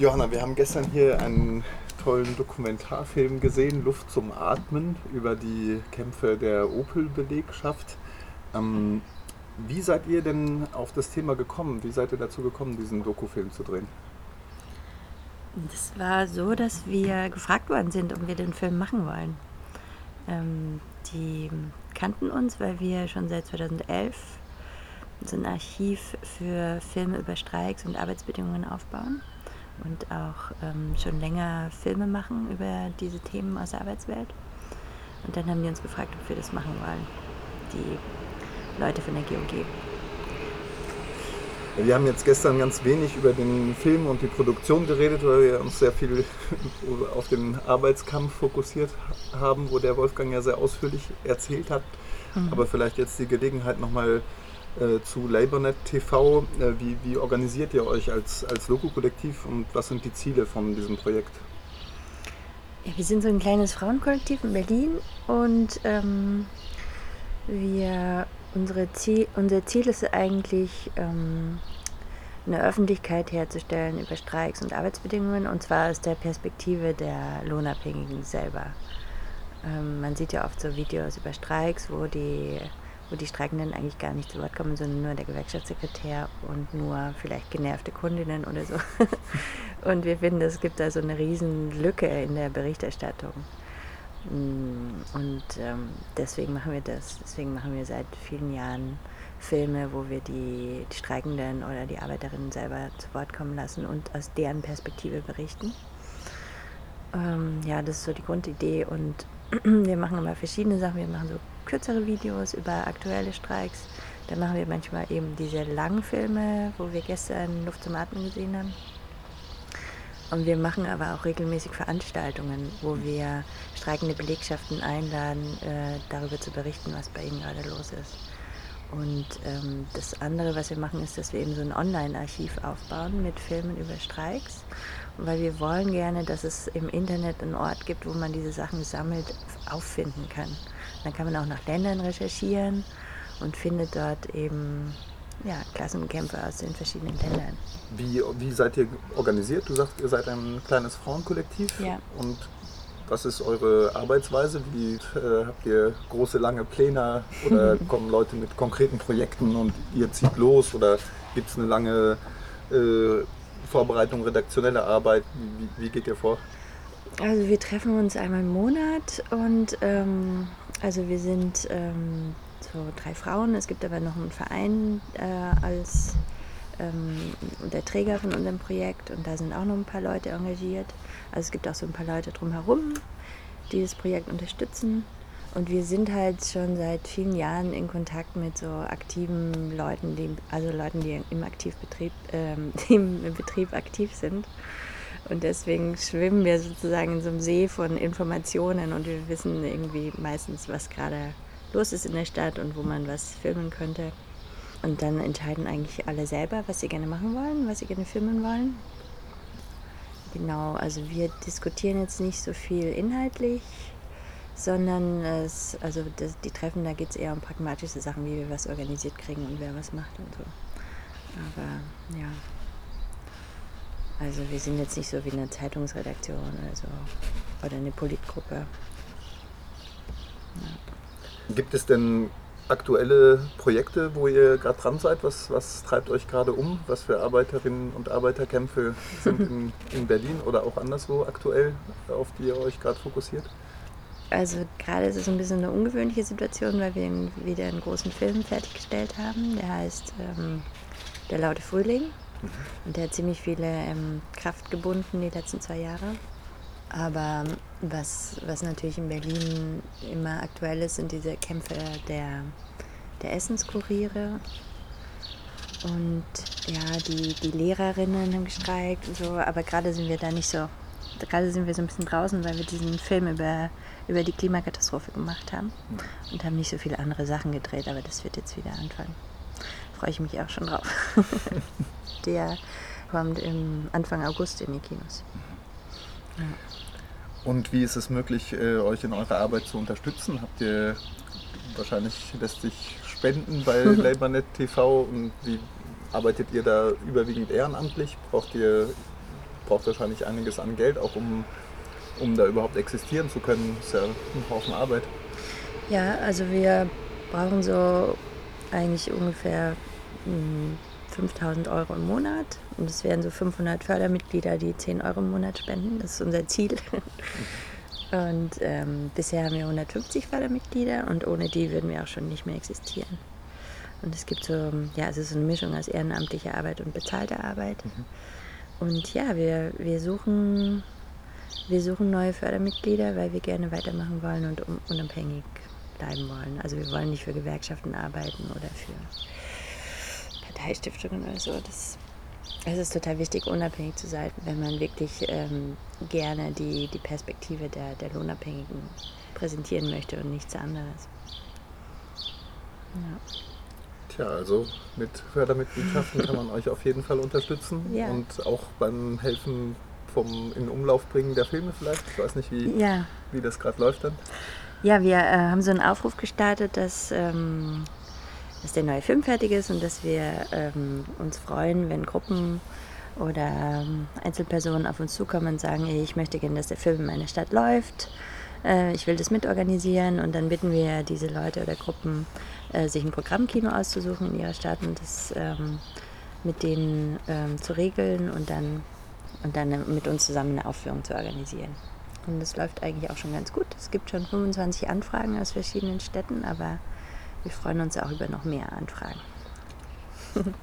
Johanna, wir haben gestern hier einen tollen Dokumentarfilm gesehen, Luft zum Atmen, über die Kämpfe der Opel-Belegschaft. Ähm, wie seid ihr denn auf das Thema gekommen? Wie seid ihr dazu gekommen, diesen Dokufilm zu drehen? Das war so, dass wir gefragt worden sind, ob wir den Film machen wollen. Ähm, die kannten uns, weil wir schon seit 2011 so ein Archiv für Filme über Streiks und Arbeitsbedingungen aufbauen und auch ähm, schon länger Filme machen über diese Themen aus der Arbeitswelt. Und dann haben die uns gefragt, ob wir das machen wollen, die Leute von der GOG. Wir haben jetzt gestern ganz wenig über den Film und die Produktion geredet, weil wir uns sehr viel auf den Arbeitskampf fokussiert haben, wo der Wolfgang ja sehr ausführlich erzählt hat. Mhm. Aber vielleicht jetzt die Gelegenheit nochmal äh, zu LabourNet TV. Äh, wie, wie, organisiert ihr euch als, als Logo-Kollektiv und was sind die Ziele von diesem Projekt? Ja, wir sind so ein kleines Frauenkollektiv in Berlin und ähm, wir Unsere Ziel, unser Ziel ist eigentlich, ähm, eine Öffentlichkeit herzustellen über Streiks und Arbeitsbedingungen und zwar aus der Perspektive der Lohnabhängigen selber. Ähm, man sieht ja oft so Videos über Streiks, wo die, wo die Streikenden eigentlich gar nicht zu Wort kommen, sondern nur der Gewerkschaftssekretär und nur vielleicht genervte Kundinnen oder so. und wir finden, es gibt da so eine riesen Lücke in der Berichterstattung. Mm, und ähm, deswegen machen wir das. Deswegen machen wir seit vielen Jahren Filme, wo wir die, die Streikenden oder die Arbeiterinnen selber zu Wort kommen lassen und aus deren Perspektive berichten. Ähm, ja, das ist so die Grundidee. Und wir machen immer verschiedene Sachen. Wir machen so kürzere Videos über aktuelle Streiks. Dann machen wir manchmal eben diese langen Filme, wo wir gestern Luft zum Atmen gesehen haben. Und wir machen aber auch regelmäßig Veranstaltungen, wo wir streikende Belegschaften einladen, äh, darüber zu berichten, was bei ihnen gerade los ist. Und ähm, das andere, was wir machen, ist, dass wir eben so ein Online-Archiv aufbauen mit Filmen über Streiks. Weil wir wollen gerne, dass es im Internet einen Ort gibt, wo man diese Sachen sammelt, auffinden kann. Dann kann man auch nach Ländern recherchieren und findet dort eben ja, Klassenkämpfe aus den verschiedenen Ländern. Wie, wie seid ihr organisiert? Du sagst, ihr seid ein kleines Frauenkollektiv. Ja. Und was ist eure Arbeitsweise? Wie äh, habt ihr große, lange Pläne oder kommen Leute mit konkreten Projekten und ihr zieht los? Oder gibt es eine lange äh, Vorbereitung, redaktionelle Arbeit? Wie, wie, geht ihr vor? Also wir treffen uns einmal im Monat und ähm, also wir sind ähm, so drei Frauen. Es gibt aber noch einen Verein äh, als ähm, der Träger von unserem Projekt und da sind auch noch ein paar Leute engagiert. Also es gibt auch so ein paar Leute drumherum, die das Projekt unterstützen. Und wir sind halt schon seit vielen Jahren in Kontakt mit so aktiven Leuten, die, also Leuten, die im Aktivbetrieb, ähm, die im Betrieb aktiv sind. Und deswegen schwimmen wir sozusagen in so einem See von Informationen und wir wissen irgendwie meistens, was gerade los ist in der Stadt und wo man was filmen könnte. Und dann entscheiden eigentlich alle selber, was sie gerne machen wollen, was sie gerne filmen wollen. Genau, also wir diskutieren jetzt nicht so viel inhaltlich, sondern es, also das, die Treffen, da geht es eher um pragmatische Sachen, wie wir was organisiert kriegen und wer was macht und so. Aber ja, also wir sind jetzt nicht so wie eine Zeitungsredaktion oder so oder eine Politgruppe. Ja. Gibt es denn aktuelle Projekte, wo ihr gerade dran seid? Was, was treibt euch gerade um? Was für Arbeiterinnen und Arbeiterkämpfe sind in, in Berlin oder auch anderswo aktuell, auf die ihr euch gerade fokussiert? Also gerade ist es ein bisschen eine ungewöhnliche Situation, weil wir wieder einen großen Film fertiggestellt haben. Der heißt ähm, Der laute Frühling. Mhm. Und der hat ziemlich viele ähm, Kraft gebunden die letzten zwei Jahre. Aber was, was natürlich in Berlin immer aktuell ist, sind diese Kämpfe der, der Essenskuriere. Und ja, die, die Lehrerinnen haben gestreikt und so, aber gerade sind wir da nicht so, gerade sind wir so ein bisschen draußen, weil wir diesen Film über, über die Klimakatastrophe gemacht haben und haben nicht so viele andere Sachen gedreht, aber das wird jetzt wieder anfangen. Freue ich mich auch schon drauf. Der kommt im Anfang August in die Kinos. Ja. Und wie ist es möglich, äh, euch in eurer Arbeit zu unterstützen? Habt ihr wahrscheinlich lässt sich spenden bei LabourNet TV und wie arbeitet ihr da überwiegend ehrenamtlich? Braucht ihr braucht wahrscheinlich einiges an Geld, auch um, um da überhaupt existieren zu können. Das ist ja ein Haufen Arbeit. Ja, also wir brauchen so eigentlich ungefähr 5000 hm, Euro im Monat. Und es wären so 500 Fördermitglieder, die 10 Euro im Monat spenden. Das ist unser Ziel. Und ähm, bisher haben wir 150 Fördermitglieder und ohne die würden wir auch schon nicht mehr existieren. Und es gibt so, ja, es ist so eine Mischung aus ehrenamtlicher Arbeit und bezahlter Arbeit. Mhm. Und ja, wir, wir, suchen, wir suchen neue Fördermitglieder, weil wir gerne weitermachen wollen und unabhängig bleiben wollen. Also wir wollen nicht für Gewerkschaften arbeiten oder für Parteistiftungen oder so. Das, es ist total wichtig, unabhängig zu sein, wenn man wirklich ähm, gerne die, die Perspektive der, der Lohnabhängigen präsentieren möchte und nichts anderes. Ja. Tja, also mit Fördermitgliedschaften kann man euch auf jeden Fall unterstützen ja. und auch beim Helfen vom in Umlauf bringen der Filme vielleicht. Ich weiß nicht, wie, ja. wie das gerade läuft dann. Ja, wir äh, haben so einen Aufruf gestartet, dass, ähm, dass der neue Film fertig ist und dass wir ähm, uns freuen, wenn Gruppen oder ähm, Einzelpersonen auf uns zukommen und sagen, ich möchte gerne, dass der Film in meiner Stadt läuft. Äh, ich will das mitorganisieren und dann bitten wir diese Leute oder Gruppen, äh, sich ein Programmkino auszusuchen in ihrer Stadt und das ähm, mit denen ähm, zu regeln und dann, und dann mit uns zusammen eine Aufführung zu organisieren. Und das läuft eigentlich auch schon ganz gut. Es gibt schon 25 Anfragen aus verschiedenen Städten, aber wir freuen uns auch über noch mehr Anfragen.